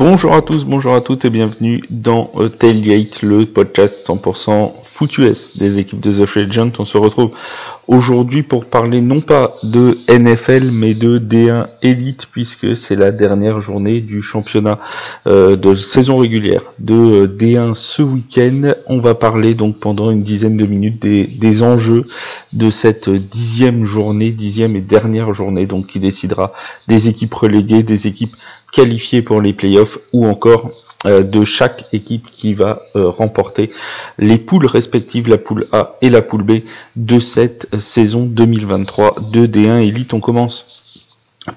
Bonjour à tous, bonjour à toutes et bienvenue dans euh, Tailgate, le podcast 100% foot US des équipes de The Free. On se retrouve aujourd'hui pour parler non pas de NFL mais de D1 Elite puisque c'est la dernière journée du championnat euh, de saison régulière de euh, D1 ce week-end. On va parler donc pendant une dizaine de minutes des, des enjeux de cette dixième journée, dixième et dernière journée donc qui décidera des équipes reléguées, des équipes qualifiées pour les playoffs ou encore euh, de chaque équipe qui va euh, remporter les poules respectives, la poule A et la poule B de cette saison 2023 de D1 Elite. On commence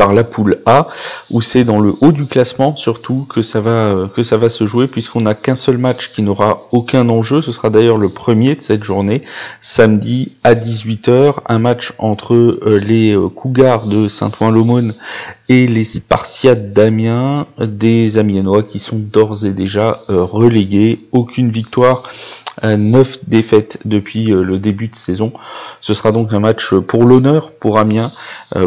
par la poule A où c'est dans le haut du classement surtout que ça va euh, que ça va se jouer puisqu'on n'a qu'un seul match qui n'aura aucun enjeu. Ce sera d'ailleurs le premier de cette journée samedi à 18h un match entre les Cougars de Saint-Ouen-l'Aumône et les Spartiates d'Amiens, des Amiénois qui sont d'ores et déjà euh, relégués. Aucune victoire, euh, neuf défaites depuis euh, le début de saison. Ce sera donc un match pour l'honneur pour Amiens,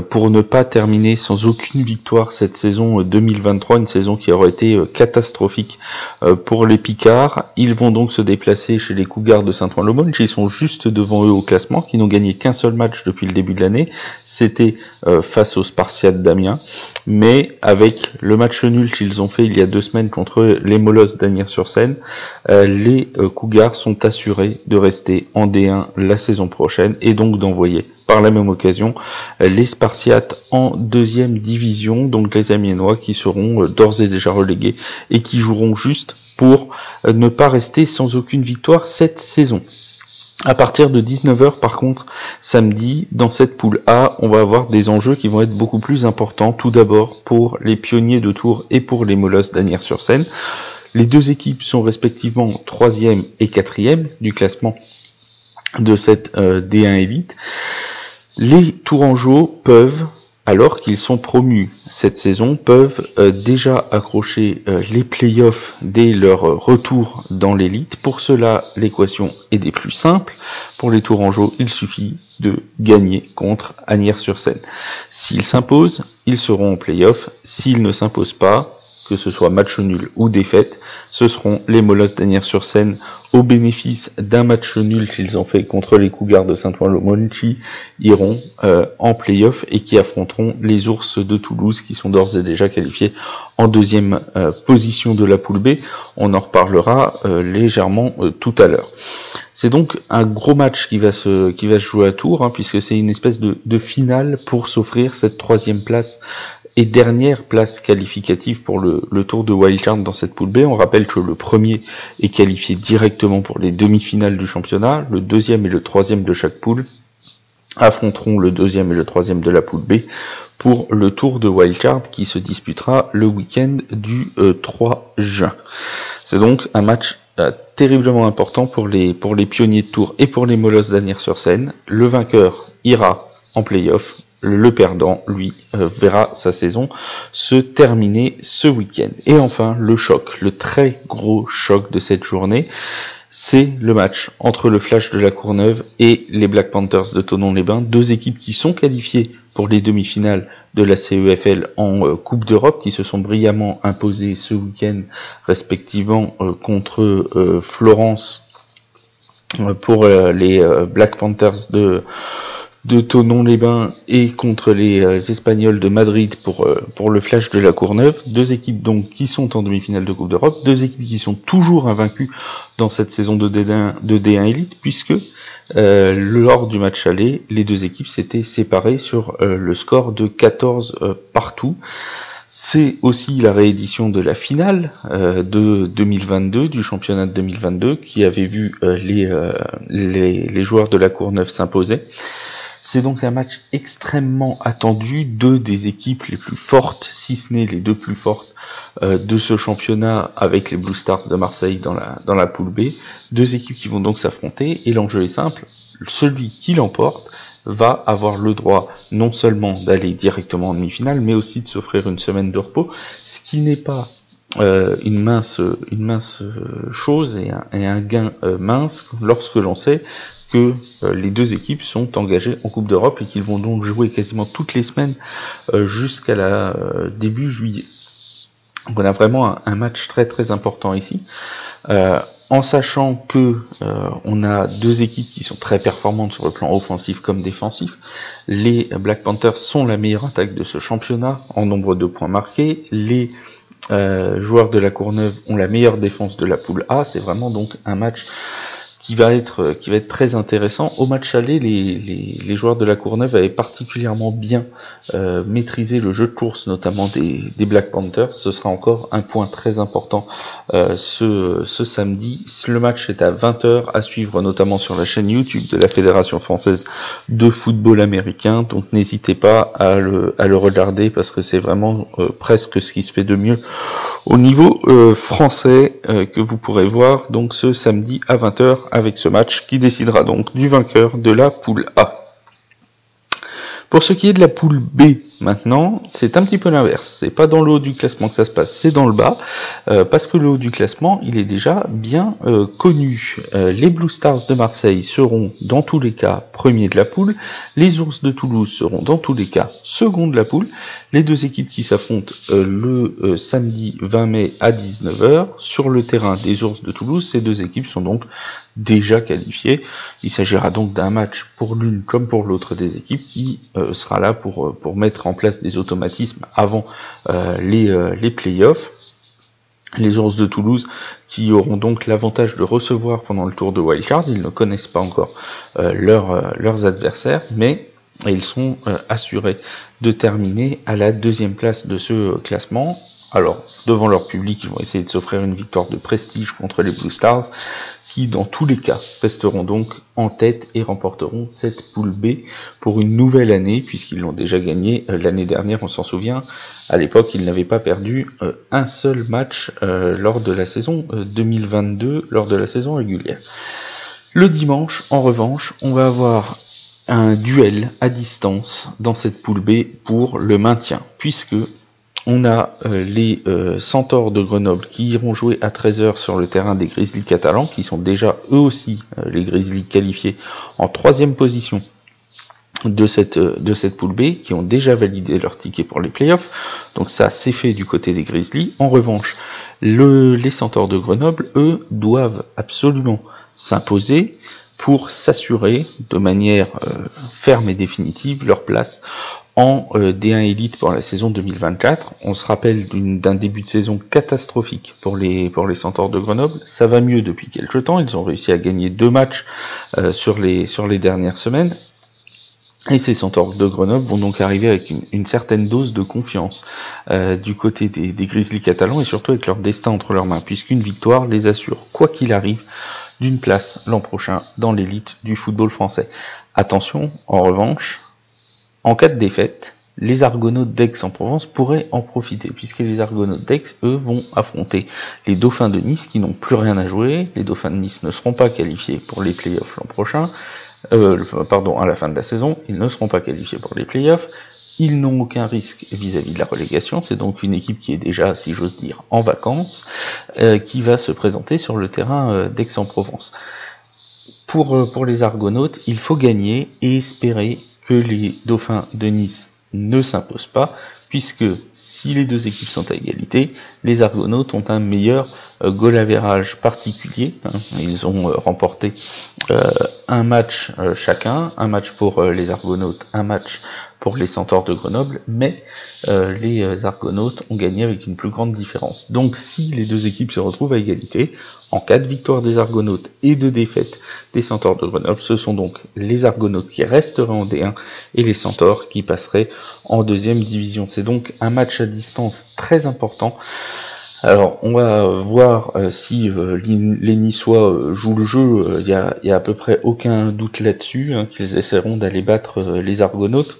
pour ne pas terminer sans aucune victoire cette saison 2023, une saison qui aurait été catastrophique pour les Picards. Ils vont donc se déplacer chez les Cougars de Saint-Ouen-le-Monde, qui sont juste devant eux au classement, qui n'ont gagné qu'un seul match depuis le début de l'année. C'était face aux Spartiates d'Amiens mais avec le match nul qu'ils ont fait il y a deux semaines contre les Molosses d'Anières-sur-Seine, euh, les euh, Cougars sont assurés de rester en D1 la saison prochaine et donc d'envoyer par la même occasion euh, les Spartiates en deuxième division, donc les Amiénois qui seront d'ores et déjà relégués et qui joueront juste pour ne pas rester sans aucune victoire cette saison. À partir de 19h par contre, samedi, dans cette poule A, on va avoir des enjeux qui vont être beaucoup plus importants. Tout d'abord pour les pionniers de Tours et pour les Molosses d'Anières-sur-Seine. Les deux équipes sont respectivement troisième et quatrième du classement de cette euh, D1 Elite. Les Tourangeaux peuvent alors qu'ils sont promus cette saison, peuvent euh, déjà accrocher euh, les playoffs dès leur retour dans l'élite. Pour cela, l'équation est des plus simples. Pour les Tourangeaux, il suffit de gagner contre Agnières-sur-Seine. S'ils s'imposent, ils seront en playoff. S'ils ne s'imposent pas, que ce soit match nul ou défaite, ce seront les Molosses d'Anières-sur-Seine au bénéfice d'un match nul qu'ils ont fait contre les Cougars de Saint-Ouen-le-Monde qui iront euh, en playoff et qui affronteront les ours de Toulouse qui sont d'ores et déjà qualifiés en deuxième euh, position de la poule B. On en reparlera euh, légèrement tout à l'heure. C'est donc un gros match qui va se qui va se jouer à Tours, hein, puisque c'est une espèce de, de finale pour s'offrir cette troisième place et dernière place qualificative pour le, tour de wildcard dans cette poule B. On rappelle que le premier est qualifié directement pour les demi-finales du championnat, le deuxième et le troisième de chaque poule affronteront le deuxième et le troisième de la poule B pour le tour de wildcard qui se disputera le week-end du 3 euh, juin. C'est donc un match euh, terriblement important pour les, pour les pionniers de tour et pour les molosses d'Anières-sur-Seine. Le vainqueur ira en playoff le perdant, lui, euh, verra sa saison se terminer ce week-end. Et enfin, le choc, le très gros choc de cette journée, c'est le match entre le Flash de la Courneuve et les Black Panthers de Tonon-les-Bains, deux équipes qui sont qualifiées pour les demi-finales de la CEFL en euh, Coupe d'Europe, qui se sont brillamment imposées ce week-end respectivement euh, contre Florence pour les Black Panthers de de Tonon-les-Bains et contre les euh, Espagnols de Madrid pour, euh, pour le Flash de la Courneuve. Deux équipes donc qui sont en demi-finale de Coupe d'Europe, deux équipes qui sont toujours invaincues dans cette saison de D1, de D1 Elite, puisque euh, lors du match aller, les deux équipes s'étaient séparées sur le score de 14 partout. C'est aussi la réédition de la finale de 2022, du championnat de 2022, qui avait vu les, les, les joueurs de la Courneuve s'imposer. C'est donc un match extrêmement attendu, deux des équipes les plus fortes, si ce n'est les deux plus fortes euh, de ce championnat avec les Blue Stars de Marseille dans la, poule B. Deux équipes qui vont donc s'affronter et l'enjeu est simple, celui qui l'emporte va avoir le droit non seulement d'aller directement en demi-finale, mais aussi de s'offrir une semaine de repos, ce qui n'est pas euh, une mince mince chose et un, gain euh, mince lorsque l'on sait que euh, les deux équipes sont engagées en Coupe d'Europe et qu'ils vont donc jouer quasiment toutes les semaines euh, jusqu'à la euh, début juillet. Donc on a vraiment un, match très très important ici. Euh, en sachant que euh, on a deux équipes qui sont très performantes sur le plan offensif comme défensif. Les Black Panthers sont la meilleure attaque de ce championnat en nombre de points marqués. Les euh, joueurs de la Courneuve ont la meilleure défense de la poule A. C'est vraiment donc un match qui va être euh, qui va être très intéressant. Au match aller, les, les, les joueurs de la Courneuve avaient particulièrement bien euh, maîtrisé le jeu de course, notamment des, des, Black Panthers. Ce sera encore un point très important euh, ce, ce samedi. Le match est à 20h à suivre notamment sur la chaîne YouTube de la Fédération française de football américain. Donc n'hésitez pas à le, à le regarder parce que c'est vraiment euh, presque ce qui se fait de mieux au niveau euh, français euh, que vous pourrez voir donc ce samedi à 20h avec ce match qui décidera donc du vainqueur de la poule A. Pour ce qui est de la poule B, maintenant, c'est un petit peu l'inverse. C'est pas dans le haut du classement que ça se passe, c'est dans le bas, euh, parce que le haut du classement, il est déjà bien euh, connu. Euh, les Blue Stars de Marseille seront dans tous les cas premiers de la poule, les Ours de Toulouse seront dans tous les cas seconds de la poule, les deux équipes qui s'affrontent le samedi 20 mai à 19h sur le terrain des Ours de Toulouse, ces deux équipes sont donc déjà qualifiées. Il s'agira donc d'un match pour l'une comme pour l'autre des équipes qui sera là pour, pour mettre en place des automatismes avant euh, les, euh, les playoffs. Les ours de Toulouse qui auront donc l'avantage de recevoir pendant le tour de wildcard, ils ne connaissent pas encore euh, leurs adversaires, mais ils sont assurés de terminer à la deuxième place de ce classement. Alors, devant leur public, ils vont essayer de s'offrir une victoire de prestige contre les Blue Stars, qui dans tous les cas resteront donc en tête et remporteront cette poule B pour une nouvelle année puisqu'ils l'ont déjà gagné euh, l'année dernière, on s'en souvient. À l'époque, ils n'avaient pas perdu euh, un seul match euh, lors de la saison 2022, lors de la saison régulière. Le dimanche, en revanche, on va avoir un duel à distance dans cette poule B pour le maintien puisque on a euh, les euh, Centaures de Grenoble qui iront jouer à 13h sur le terrain des Grizzlies catalans, qui sont déjà eux aussi euh, les Grizzlies qualifiés en troisième position de cette, de cette poule B, qui ont déjà validé leur ticket pour les playoffs. Donc ça c'est fait du côté des Grizzlies. En revanche, le, les Centaures de Grenoble, eux, doivent absolument s'imposer pour s'assurer de manière ferme et définitive leur place en euh, D1 Elite pour la saison 2024. On se rappelle d'un début de saison catastrophique pour les pour les Centaures de Grenoble. Ça va mieux depuis quelques temps. Ils ont réussi à gagner deux matchs euh, sur les sur les dernières semaines. Et ces Centaures de Grenoble vont donc arriver avec une, certaine dose de confiance euh, du côté des, des Grizzlies catalans et surtout avec leur destin entre leurs mains, puisqu'une victoire les assure, quoi qu'il arrive, d'une place l'an prochain dans l'élite du football français. Attention, en revanche, en cas de défaite, les Argonautes d'Aix-en-Provence pourraient en profiter, puisque les Argonautes d'Aix, eux, vont affronter les Dauphins de Nice qui n'ont plus rien à jouer. Les Dauphins de Nice ne seront pas qualifiés pour les playoffs l'an prochain. Euh, pardon, à la fin de la saison, ils ne seront pas qualifiés pour les playoffs. Ils n'ont aucun risque vis-à-vis de la relégation. C'est donc une équipe qui est déjà, si j'ose dire, en vacances, euh, qui va se présenter sur le terrain euh, d'Aix-en-Provence. Pour, euh, pour les Argonautes, il faut gagner et espérer que les Dauphins de Nice ne s'imposent pas, puisque si les deux équipes sont à égalité, les Argonautes ont un meilleur euh, average particulier. Hein. Ils ont euh, remporté euh, un match chacun, un match pour les Argonautes, un match pour les Centaures de Grenoble, mais euh, les euh, Argonautes ont gagné avec une plus grande différence. Donc si les deux équipes se retrouvent à égalité, en cas de victoire des Argonautes et de défaite des Centaures de Grenoble, ce sont donc les Argonautes qui resteraient en D1 et les Centaures qui passeraient en deuxième division. Donc un match à distance très important. Alors, on va voir euh, si les Niçois jouent le jeu. Il y, a, à peu près aucun doute là-dessus, hein, qu'ils essaieront d'aller battre les Argonautes.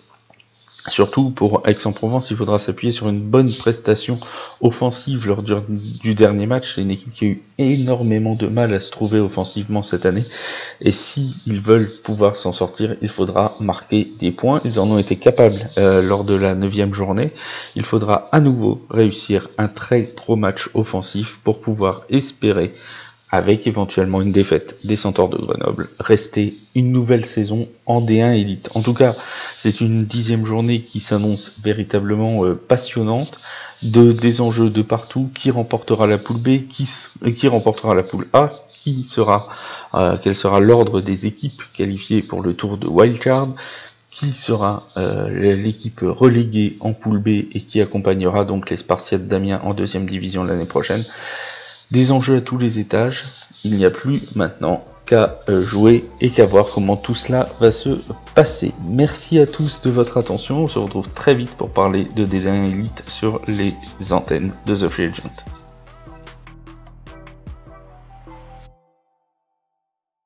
Surtout pour Aix-en-Provence, il faudra s'appuyer sur une bonne prestation offensive lors du, dernier match. C'est une équipe qui a eu énormément de mal à se trouver offensivement cette année. Et si ils veulent pouvoir s'en sortir, il faudra marquer des points. Ils en ont été capables euh, lors de la neuvième journée. Il faudra à nouveau réussir un très gros match offensif pour pouvoir espérer avec éventuellement une défaite des Centaures de Grenoble, rester une nouvelle saison en D1 Elite. En tout cas, c'est une dixième journée qui s'annonce véritablement euh, passionnante, de des enjeux de partout, qui remportera la poule B, qui, euh, qui remportera la poule A, qui sera, euh, quel sera l'ordre des équipes qualifiées pour le tour de wildcard, qui sera l'équipe reléguée en poule B et qui accompagnera donc les Spartiates d'Amiens en deuxième division l'année prochaine? Des enjeux à tous les étages. Il n'y a plus maintenant qu'à euh, jouer et qu'à voir comment tout cela va se passer. Merci à tous de votre attention. On se retrouve très vite pour parler de design Elite sur les antennes de The Free Agent.